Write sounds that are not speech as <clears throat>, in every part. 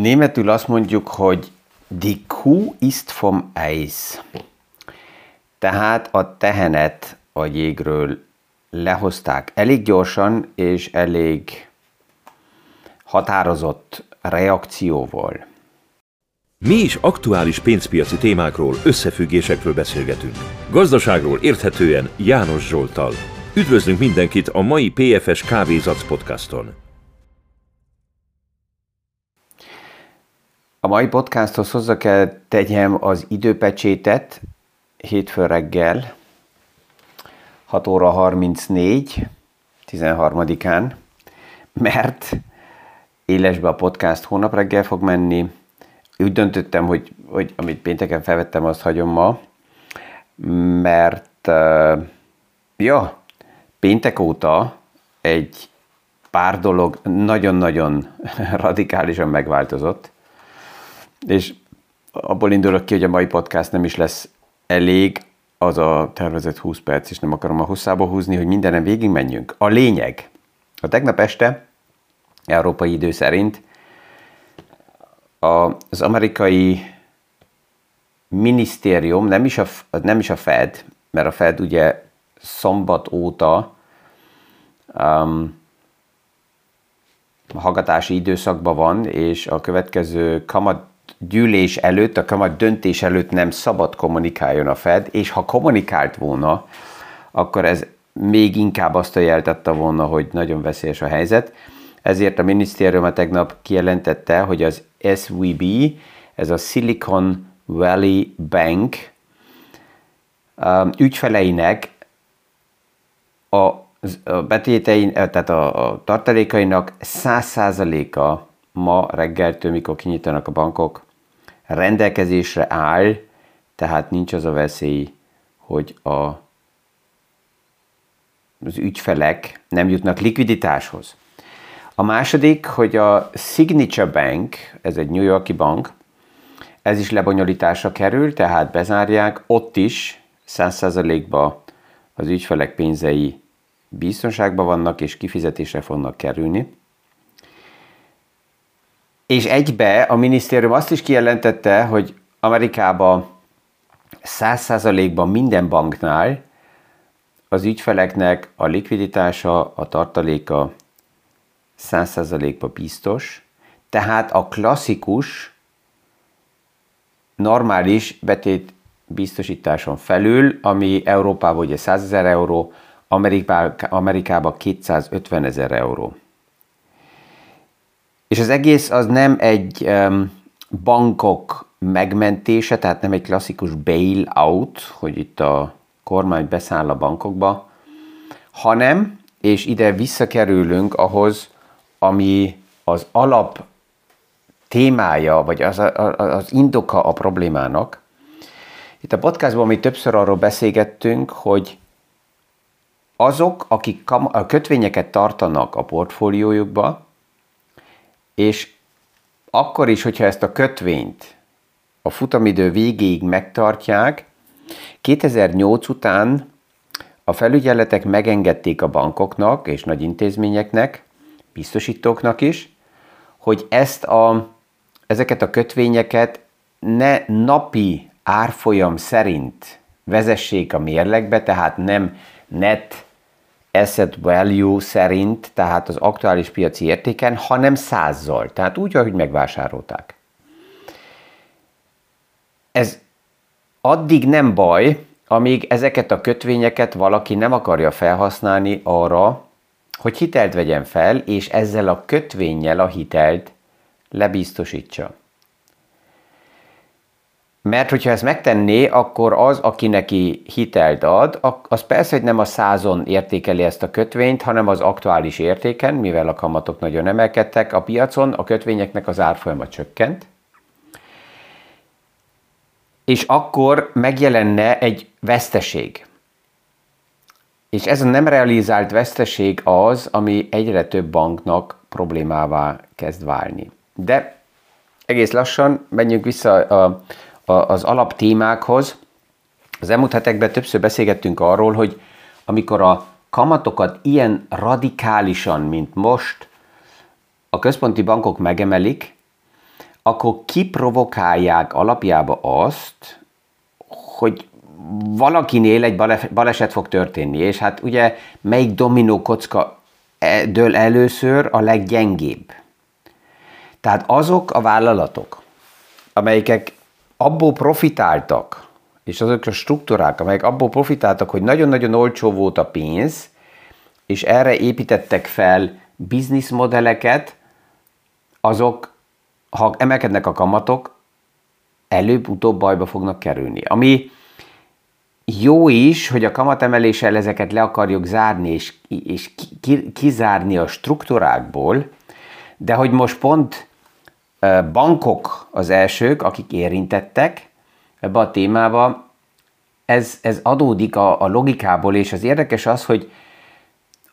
Németül azt mondjuk, hogy die Kuh ist vom Eis. Tehát a tehenet a jégről lehozták elég gyorsan és elég határozott reakcióval. Mi is aktuális pénzpiaci témákról, összefüggésekről beszélgetünk. Gazdaságról érthetően János Zsoltal. Üdvözlünk mindenkit a mai PFS Kávézac podcaston. A mai podcasthoz hozzá kell tegyem az időpecsétet hétfő reggel, 6 óra 34, 13-án, mert élesbe a podcast hónap reggel fog menni. Úgy döntöttem, hogy, hogy amit pénteken felvettem, azt hagyom ma, mert uh, ja, péntek óta egy pár dolog nagyon-nagyon <laughs> radikálisan megváltozott, és abból indulok ki, hogy a mai podcast nem is lesz elég, az a tervezett 20 perc, és nem akarom a hosszába húzni, hogy mindenem végig menjünk. A lényeg. A tegnap este, európai idő szerint, az amerikai minisztérium, nem is, a, nem is a Fed, mert a Fed ugye szombat óta um, hallgatási időszakban van, és a következő kamat gyűlés előtt, a kamat döntés előtt nem szabad kommunikáljon a Fed, és ha kommunikált volna, akkor ez még inkább azt a jeltette volna, hogy nagyon veszélyes a helyzet. Ezért a minisztérium tegnap kijelentette, hogy az SVB, ez a Silicon Valley Bank um, ügyfeleinek a betétein, tehát a, a tartalékainak 100%-a ma reggeltől, mikor kinyitanak a bankok, rendelkezésre áll, tehát nincs az a veszély, hogy a, az ügyfelek nem jutnak likviditáshoz. A második, hogy a Signature Bank, ez egy New Yorki bank, ez is lebonyolításra kerül, tehát bezárják, ott is 100%-ba az ügyfelek pénzei biztonságban vannak és kifizetésre fognak kerülni. És egybe a minisztérium azt is kijelentette, hogy Amerikában 100%-ban minden banknál az ügyfeleknek a likviditása, a tartaléka 100%-ban biztos, tehát a klasszikus, normális betét biztosításon felül, ami Európában ugye 100 ezer euró, Amerikában 250 ezer euró. És az egész az nem egy um, bankok megmentése, tehát nem egy klasszikus bail-out, hogy itt a kormány beszáll a bankokba, hanem, és ide visszakerülünk ahhoz, ami az alap témája, vagy az, az indoka a problémának. Itt a podcastban mi többször arról beszélgettünk, hogy azok, akik a kötvényeket tartanak a portfóliójukba, és akkor is, hogyha ezt a kötvényt a futamidő végéig megtartják, 2008 után a felügyeletek megengedték a bankoknak és nagy intézményeknek, biztosítóknak is, hogy ezt a, ezeket a kötvényeket ne napi árfolyam szerint vezessék a mérlegbe, tehát nem net asset value szerint, tehát az aktuális piaci értéken, hanem százzal, tehát úgy, ahogy megvásárolták. Ez addig nem baj, amíg ezeket a kötvényeket valaki nem akarja felhasználni arra, hogy hitelt vegyen fel, és ezzel a kötvényel a hitelt lebiztosítsa. Mert hogyha ezt megtenné, akkor az, aki neki hitelt ad, az persze, hogy nem a százon értékeli ezt a kötvényt, hanem az aktuális értéken, mivel a kamatok nagyon emelkedtek a piacon, a kötvényeknek az árfolyama csökkent, és akkor megjelenne egy veszteség. És ez a nem realizált veszteség az, ami egyre több banknak problémává kezd válni. De egész lassan menjünk vissza a, az alaptémákhoz. Az elmúlt hetekben többször beszélgettünk arról, hogy amikor a kamatokat ilyen radikálisan, mint most, a központi bankok megemelik, akkor kiprovokálják alapjába azt, hogy valakinél egy baleset fog történni, és hát ugye melyik dominó kocka e, dől először a leggyengébb. Tehát azok a vállalatok, amelyek abból profitáltak, és azok a struktúrák, amelyek abból profitáltak, hogy nagyon-nagyon olcsó volt a pénz, és erre építettek fel bizniszmodelleket, azok, ha emelkednek a kamatok, előbb-utóbb bajba fognak kerülni. Ami jó is, hogy a kamatemeléssel ezeket le akarjuk zárni, és, és ki, kizárni a struktúrákból, de hogy most pont bankok az elsők, akik érintettek ebbe a témába, ez, ez adódik a, a logikából, és az érdekes az, hogy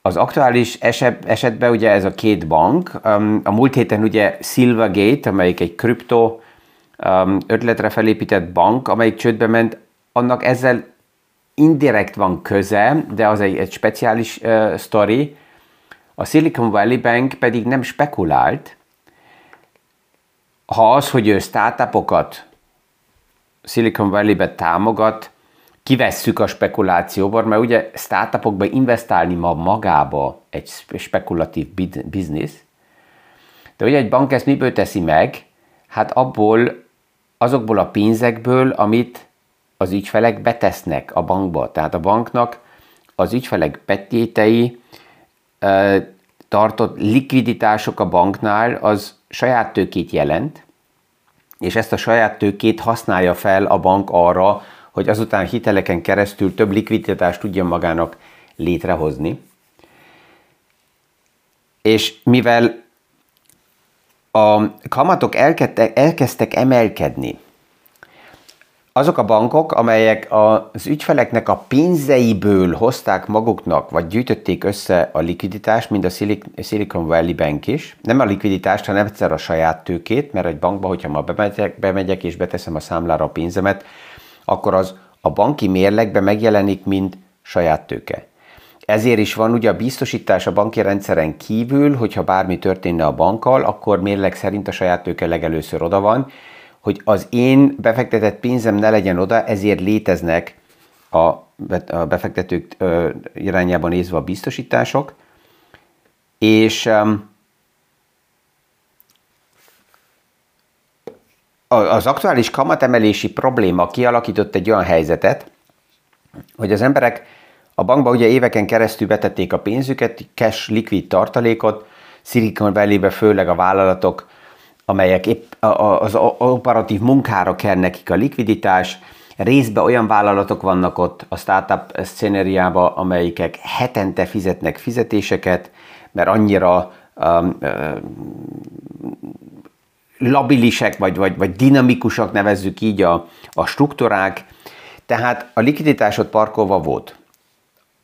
az aktuális eset, esetben ugye ez a két bank, a múlt héten ugye Silvergate, amelyik egy kripto ötletre felépített bank, amelyik csődbe ment, annak ezzel indirekt van köze, de az egy, egy speciális uh, story. A Silicon Valley Bank pedig nem spekulált. Ha az, hogy ő startupokat Silicon Valley-be támogat, kivesszük a spekulációból, mert ugye startupokba investálni ma magába egy spekulatív biznisz, de ugye egy bank ezt miből teszi meg? Hát abból, azokból a pénzekből, amit az ügyfelek betesznek a bankba. Tehát a banknak az ügyfelek betétei tartott likviditások a banknál az saját tőkét jelent, és ezt a saját tőkét használja fel a bank arra, hogy azután hiteleken keresztül több likviditást tudjon magának létrehozni. És mivel a kamatok elkezdtek, emelkedni, azok a bankok, amelyek az ügyfeleknek a pénzeiből hozták maguknak, vagy gyűjtötték össze a likviditást, mint a Silicon Valley Bank is, nem a likviditást, hanem egyszer a saját tőkét, mert egy bankba, hogyha ma bemegyek, bemegyek és beteszem a számlára a pénzemet, akkor az a banki mérlegbe megjelenik, mint saját tőke. Ezért is van ugye a biztosítás a banki rendszeren kívül, hogyha bármi történne a bankkal, akkor mérleg szerint a saját tőke legelőször oda van, hogy az én befektetett pénzem ne legyen oda, ezért léteznek a befektetők irányában nézve a biztosítások, és az aktuális kamatemelési probléma kialakított egy olyan helyzetet, hogy az emberek a bankba ugye éveken keresztül betették a pénzüket, cash, likvid tartalékot, Silicon Valley-be főleg a vállalatok, amelyek épp az operatív munkára kell nekik a likviditás, részben olyan vállalatok vannak ott a startup szcenériában, amelyikek hetente fizetnek fizetéseket, mert annyira um, um, labilisek, vagy, vagy, vagy dinamikusak nevezzük így a, a struktúrák, tehát a likviditás ott parkolva volt.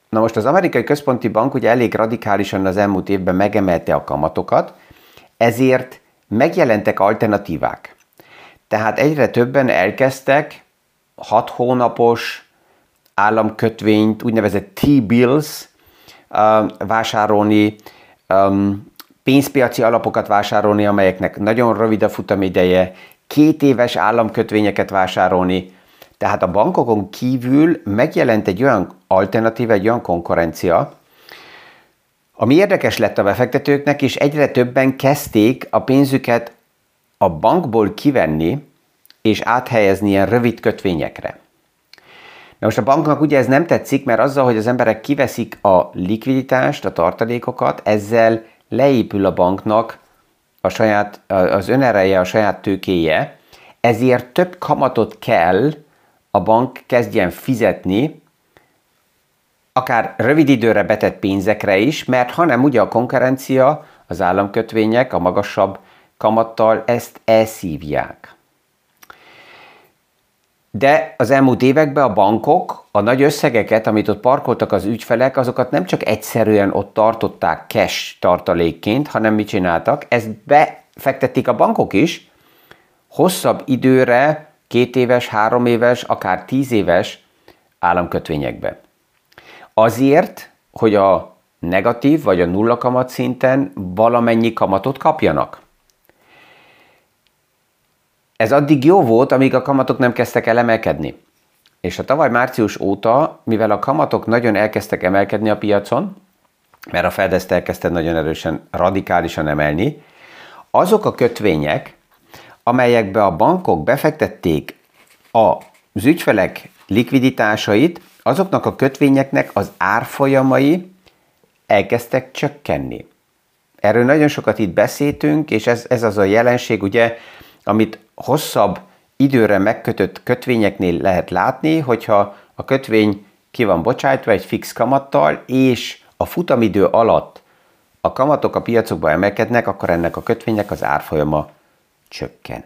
Na most az amerikai központi bank ugye elég radikálisan az elmúlt évben megemelte a kamatokat, ezért megjelentek alternatívák. Tehát egyre többen elkezdtek 6 hónapos államkötvényt, úgynevezett T-bills vásárolni, pénzpiaci alapokat vásárolni, amelyeknek nagyon rövid a futamideje, két éves államkötvényeket vásárolni, tehát a bankokon kívül megjelent egy olyan alternatíva, egy olyan konkurencia, ami érdekes lett a befektetőknek, és egyre többen kezdték a pénzüket a bankból kivenni, és áthelyezni ilyen rövid kötvényekre. Na most a banknak ugye ez nem tetszik, mert azzal, hogy az emberek kiveszik a likviditást, a tartalékokat, ezzel leépül a banknak a saját, az önereje, a saját tőkéje, ezért több kamatot kell a bank kezdjen fizetni, akár rövid időre betett pénzekre is, mert hanem ugye a konkurencia, az államkötvények a magasabb kamattal ezt elszívják. De az elmúlt években a bankok a nagy összegeket, amit ott parkoltak az ügyfelek, azokat nem csak egyszerűen ott tartották cash tartalékként, hanem mit csináltak? Ezt befektették a bankok is, hosszabb időre, két éves, három éves, akár tíz éves államkötvényekbe. Azért, hogy a negatív vagy a nulla kamat szinten valamennyi kamatot kapjanak. ez addig jó volt, amíg a kamatok nem kezdtek el emelkedni. És a tavaly március óta, mivel a kamatok nagyon elkezdtek emelkedni a piacon, mert a Fed ezt elkezdte nagyon erősen, radikálisan emelni, azok a kötvények, amelyekbe a bankok befektették az ügyfelek likviditásait, azoknak a kötvényeknek az árfolyamai elkezdtek csökkenni. Erről nagyon sokat itt beszéltünk, és ez, ez az a jelenség, ugye, amit hosszabb időre megkötött kötvényeknél lehet látni, hogyha a kötvény ki van bocsájtva egy fix kamattal, és a futamidő alatt a kamatok a piacokba emelkednek, akkor ennek a kötvények az árfolyama csökken.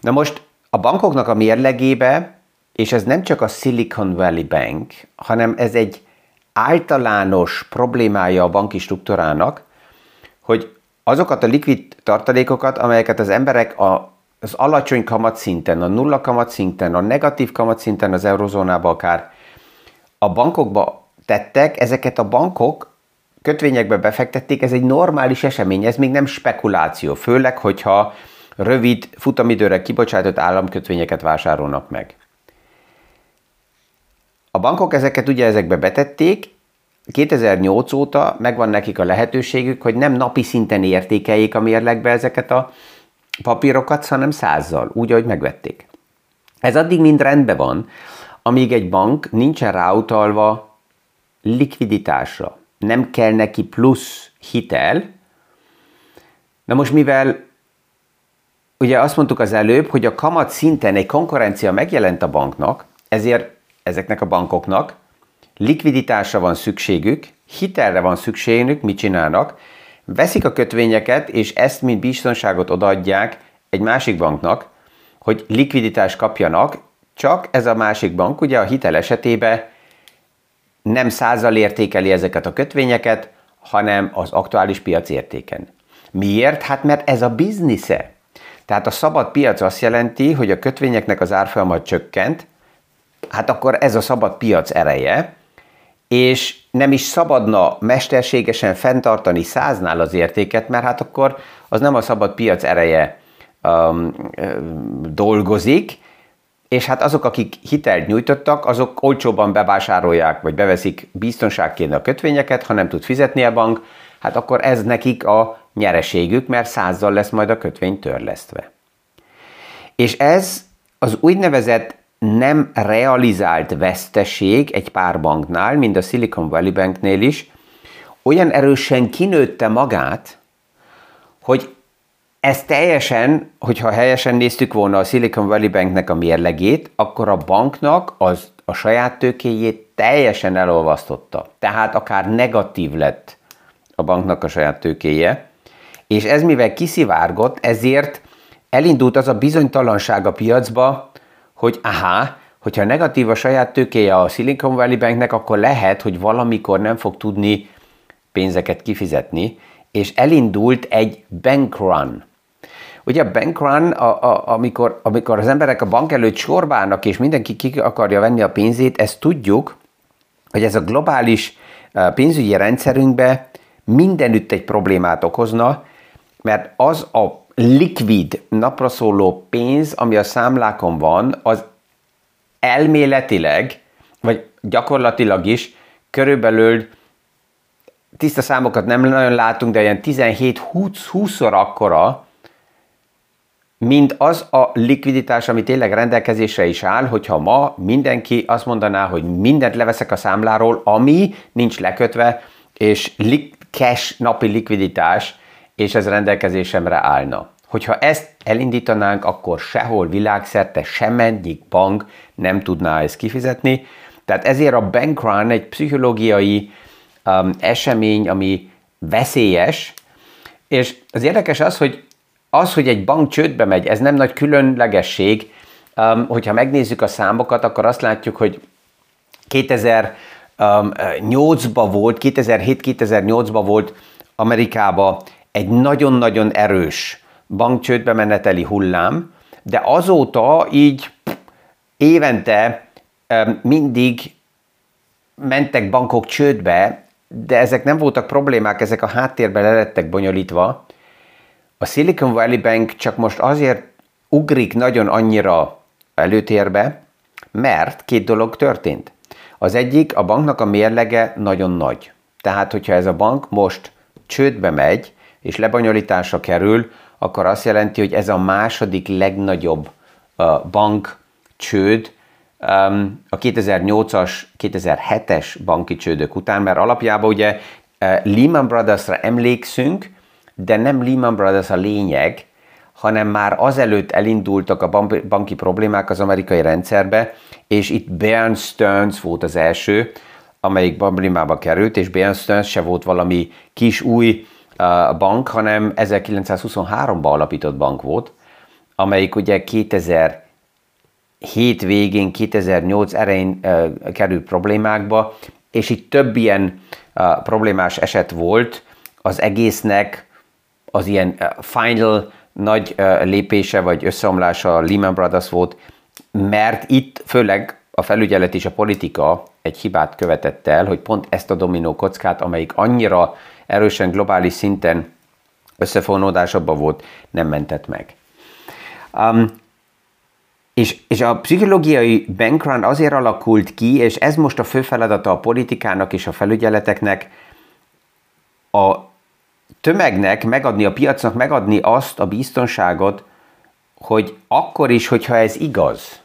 Na most a bankoknak a mérlegébe, és ez nem csak a Silicon Valley Bank, hanem ez egy általános problémája a banki struktúrának, hogy azokat a likvid tartalékokat, amelyeket az emberek a, az alacsony kamatszinten, a nulla kamatszinten, a negatív kamatszinten az eurozónában akár a bankokba tettek, ezeket a bankok kötvényekbe befektették, ez egy normális esemény, ez még nem spekuláció, főleg, hogyha rövid futamidőre kibocsátott államkötvényeket vásárolnak meg. Bankok ezeket ugye ezekbe betették, 2008 óta megvan nekik a lehetőségük, hogy nem napi szinten értékeljék a mérlegbe ezeket a papírokat, hanem százzal, úgy, ahogy megvették. Ez addig mind rendben van, amíg egy bank nincsen ráutalva likviditásra. Nem kell neki plusz hitel. Na most mivel ugye azt mondtuk az előbb, hogy a kamat szinten egy konkurencia megjelent a banknak, ezért ezeknek a bankoknak likviditásra van szükségük, hitelre van szükségük, mit csinálnak? Veszik a kötvényeket, és ezt mint biztonságot odaadják egy másik banknak, hogy likviditást kapjanak, csak ez a másik bank ugye a hitel esetében nem százal értékeli ezeket a kötvényeket, hanem az aktuális piac értéken. Miért? Hát mert ez a biznisze. Tehát a szabad piac azt jelenti, hogy a kötvényeknek az árfolyama csökkent, hát akkor ez a szabad piac ereje, és nem is szabadna mesterségesen fenntartani száznál az értéket, mert hát akkor az nem a szabad piac ereje um, dolgozik, és hát azok, akik hitelt nyújtottak, azok olcsóban bevásárolják, vagy beveszik biztonságként a kötvényeket, ha nem tud fizetni a bank, hát akkor ez nekik a nyereségük, mert százzal lesz majd a kötvény törlesztve. És ez az úgynevezett nem realizált veszteség egy pár banknál, mint a Silicon Valley Banknél is, olyan erősen kinőtte magát, hogy ez teljesen, hogyha helyesen néztük volna a Silicon Valley Banknek a mérlegét, akkor a banknak az a saját tőkéjét teljesen elolvasztotta. Tehát akár negatív lett a banknak a saját tőkéje, és ez mivel kiszivárgott, ezért elindult az a bizonytalanság a piacba, hogy aha, hogyha negatív a saját tőkéje a Silicon Valley Banknek, akkor lehet, hogy valamikor nem fog tudni pénzeket kifizetni, és elindult egy bankrun. Ugye a bankrun, a, a, amikor, amikor az emberek a bank előtt sorbálnak, és mindenki ki akarja venni a pénzét, ezt tudjuk, hogy ez a globális pénzügyi rendszerünkbe mindenütt egy problémát okozna, mert az a likvid, napra szóló pénz, ami a számlákon van, az elméletileg, vagy gyakorlatilag is körülbelül tiszta számokat nem nagyon látunk, de ilyen 17-20-szor akkora, mint az a likviditás, ami tényleg rendelkezésre is áll, hogyha ma mindenki azt mondaná, hogy mindent leveszek a számláról, ami nincs lekötve, és cash napi likviditás, és ez rendelkezésemre állna. Hogyha ezt elindítanánk, akkor sehol világszerte semmelyik bank nem tudná ezt kifizetni. Tehát ezért a bankrun egy pszichológiai um, esemény, ami veszélyes, és az érdekes az, hogy az, hogy egy bank csődbe megy, ez nem nagy különlegesség. Um, hogyha megnézzük a számokat, akkor azt látjuk, hogy 2008-ban volt, 2007-2008-ban volt Amerikában egy nagyon-nagyon erős bankcsődbe meneteli hullám, de azóta így évente mindig mentek bankok csődbe, de ezek nem voltak problémák, ezek a háttérben lettek bonyolítva. A Silicon Valley Bank csak most azért ugrik nagyon annyira előtérbe, mert két dolog történt. Az egyik, a banknak a mérlege nagyon nagy. Tehát, hogyha ez a bank most csődbe megy, és lebonyolításra kerül, akkor azt jelenti, hogy ez a második legnagyobb bank csőd a 2008-as, 2007-es banki csődök után, mert alapjában ugye Lehman Brothersra emlékszünk, de nem Lehman Brothers a lényeg, hanem már azelőtt elindultak a banki problémák az amerikai rendszerbe, és itt Bear Stearns volt az első, amelyik problémába került, és Bear Stearns se volt valami kis új uh, bank, hanem 1923-ban alapított bank volt, amelyik ugye 2007 végén, 2008 erején került problémákba, és itt több ilyen problémás eset volt, az egésznek az ilyen final nagy lépése vagy összeomlása a Lehman Brothers volt, mert itt főleg a felügyelet és a politika egy hibát követett el, hogy pont ezt a dominó kockát, amelyik annyira erősen globális szinten összefonódásabban volt, nem mentett meg. Um, és, és a pszichológiai bankrun azért alakult ki, és ez most a fő feladata a politikának és a felügyeleteknek, a tömegnek megadni, a piacnak megadni azt a biztonságot, hogy akkor is, hogyha ez igaz,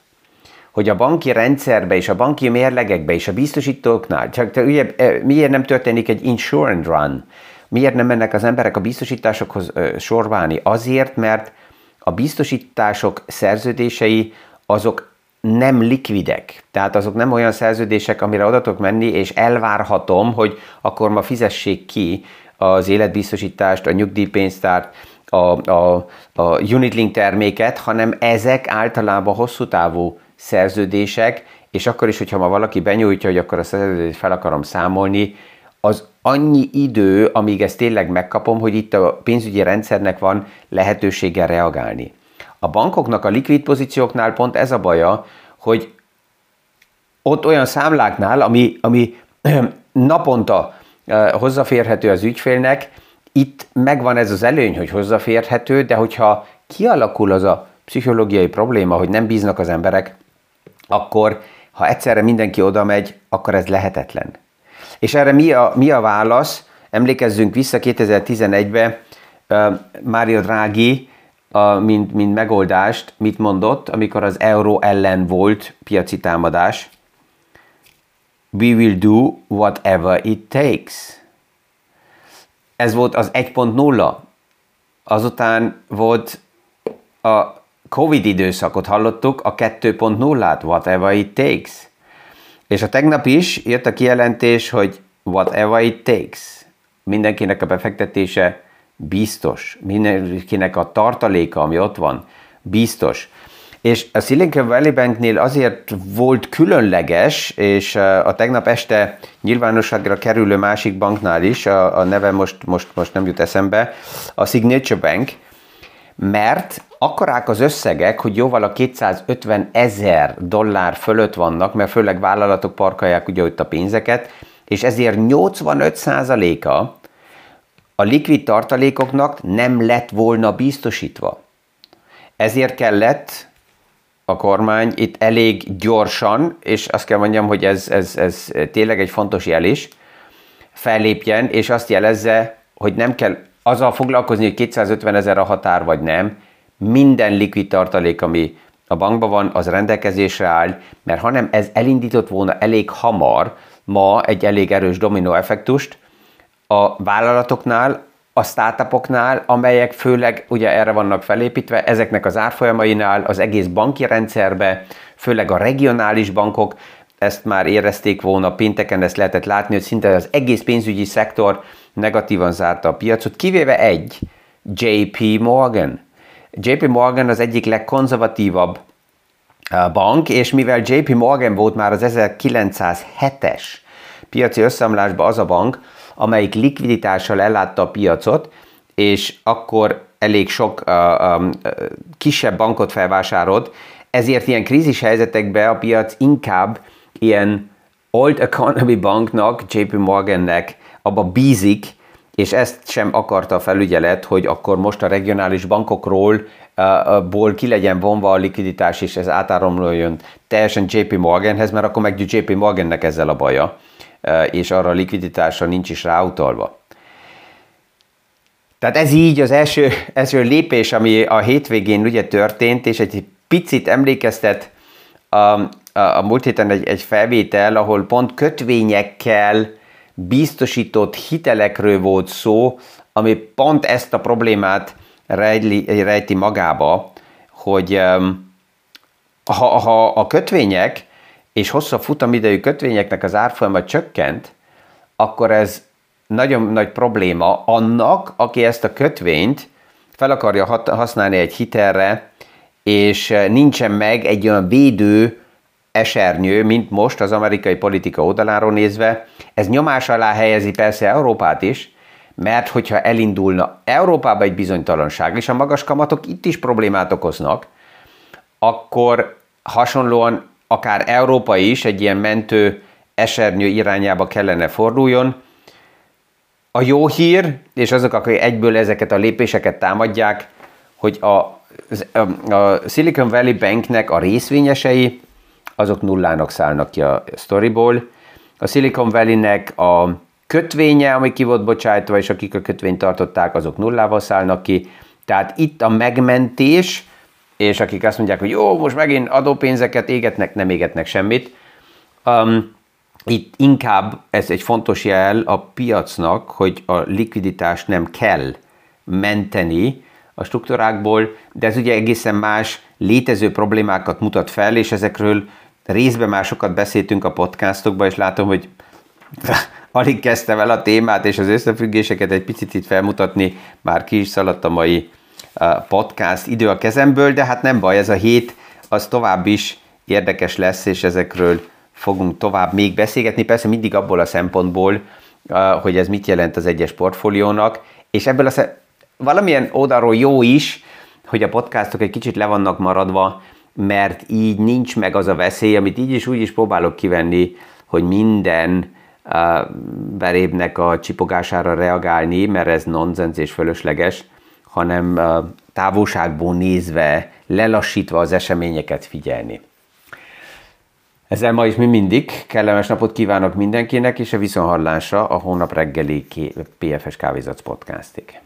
hogy a banki rendszerbe és a banki mérlegekbe és a biztosítóknál, csak ugye, e, miért nem történik egy insurance run? Miért nem mennek az emberek a biztosításokhoz sorválni? Azért, mert a biztosítások szerződései azok nem likvidek. Tehát azok nem olyan szerződések, amire adatok menni, és elvárhatom, hogy akkor ma fizessék ki az életbiztosítást, a nyugdíjpénztárt, a, a, a unitlink terméket, hanem ezek általában hosszú távú szerződések, és akkor is, hogyha ma valaki benyújtja, hogy akkor a szerződést fel akarom számolni, az annyi idő, amíg ezt tényleg megkapom, hogy itt a pénzügyi rendszernek van lehetősége reagálni. A bankoknak a likvid pozícióknál pont ez a baja, hogy ott olyan számláknál, ami, ami <clears throat> naponta hozzáférhető az ügyfélnek, itt megvan ez az előny, hogy hozzáférhető, de hogyha kialakul az a pszichológiai probléma, hogy nem bíznak az emberek, akkor ha egyszerre mindenki oda megy, akkor ez lehetetlen. És erre mi a, mi a válasz? Emlékezzünk vissza 2011-be, uh, Mário Draghi, uh, mint, mint megoldást, mit mondott, amikor az euró ellen volt piaci támadás. We will do whatever it takes. Ez volt az 1.0. Azután volt a Covid időszakot hallottuk, a 2.0-át, whatever it takes. És a tegnap is jött a kijelentés, hogy whatever it takes. Mindenkinek a befektetése biztos. Mindenkinek a tartaléka, ami ott van, biztos. És a Silicon Valley Banknél azért volt különleges, és a tegnap este nyilvánosságra kerülő másik banknál is, a, a neve most, most, most nem jut eszembe, a Signature Bank, mert akkorák az összegek, hogy jóval a 250 ezer dollár fölött vannak, mert főleg vállalatok parkolják ugye ott a pénzeket, és ezért 85%-a a likvid tartalékoknak nem lett volna biztosítva. Ezért kellett a kormány itt elég gyorsan, és azt kell mondjam, hogy ez, ez, ez tényleg egy fontos jel is, fellépjen, és azt jelezze, hogy nem kell azzal foglalkozni, hogy 250 ezer a határ vagy nem, minden likvid tartalék, ami a bankban van, az rendelkezésre áll, mert hanem ez elindított volna elég hamar ma egy elég erős dominó effektust a vállalatoknál, a startupoknál, amelyek főleg ugye erre vannak felépítve, ezeknek az árfolyamainál, az egész banki rendszerbe, főleg a regionális bankok, ezt már érezték volna, pénteken ezt lehetett látni, hogy szinte az egész pénzügyi szektor negatívan zárta a piacot, kivéve egy, JP Morgan. JP Morgan az egyik legkonzervatívabb bank, és mivel JP Morgan volt már az 1907-es piaci összeomlásban az a bank, amelyik likviditással ellátta a piacot, és akkor elég sok uh, um, kisebb bankot felvásárolt, ezért ilyen krízis helyzetekben a piac inkább ilyen old economy banknak, JP Morgannek abba bízik, és ezt sem akarta a felügyelet, hogy akkor most a regionális bankokról ból ki legyen vonva a likviditás, és ez átáramoljon teljesen JP Morganhez, mert akkor meg JP Morgannek ezzel a baja, és arra a likviditásra nincs is ráutalva. Tehát ez így az első, <laughs> első lépés, ami a hétvégén ugye történt, és egy picit emlékeztet a, a, a múlt héten egy, egy felvétel, ahol pont kötvényekkel biztosított hitelekről volt szó, ami pont ezt a problémát rejli, rejti magába, hogy ha, ha a kötvények és hosszabb futamidejű kötvényeknek az árfolyama csökkent, akkor ez nagyon nagy probléma annak, aki ezt a kötvényt fel akarja használni egy hitelre, és nincsen meg egy olyan védő esernyő, mint most az amerikai politika oldaláról nézve. Ez nyomás alá helyezi persze Európát is, mert hogyha elindulna Európába egy bizonytalanság, és a magas kamatok itt is problémát okoznak, akkor hasonlóan akár Európa is egy ilyen mentő esernyő irányába kellene forduljon. A jó hír, és azok, akik egyből ezeket a lépéseket támadják, hogy a, a Silicon Valley Banknek a részvényesei, azok nullának szállnak ki a sztoriból. A Silicon Valley-nek a kötvénye, ami ki volt bocsájtva, és akik a kötvényt tartották, azok nullával szállnak ki. Tehát itt a megmentés, és akik azt mondják, hogy jó, most megint adópénzeket égetnek, nem égetnek semmit. Um, itt inkább ez egy fontos jel a piacnak, hogy a likviditást nem kell menteni a struktúrákból, de ez ugye egészen más létező problémákat mutat fel, és ezekről részben már sokat beszéltünk a podcastokban, és látom, hogy <laughs> alig kezdtem el a témát és az összefüggéseket egy picit itt felmutatni, már ki is szaladt a mai podcast idő a kezemből, de hát nem baj, ez a hét az tovább is érdekes lesz, és ezekről fogunk tovább még beszélgetni, persze mindig abból a szempontból, hogy ez mit jelent az egyes portfóliónak, és ebből a szem- valamilyen oldalról jó is, hogy a podcastok egy kicsit le vannak maradva, mert így nincs meg az a veszély, amit így is úgy is próbálok kivenni, hogy minden belébnek a csipogására reagálni, mert ez nonsens és fölösleges, hanem távolságból nézve, lelassítva az eseményeket figyelni. Ezzel ma is mi mindig kellemes napot kívánok mindenkinek, és a viszonhallásra a hónap reggeli PFS Kávézatsz podcastig.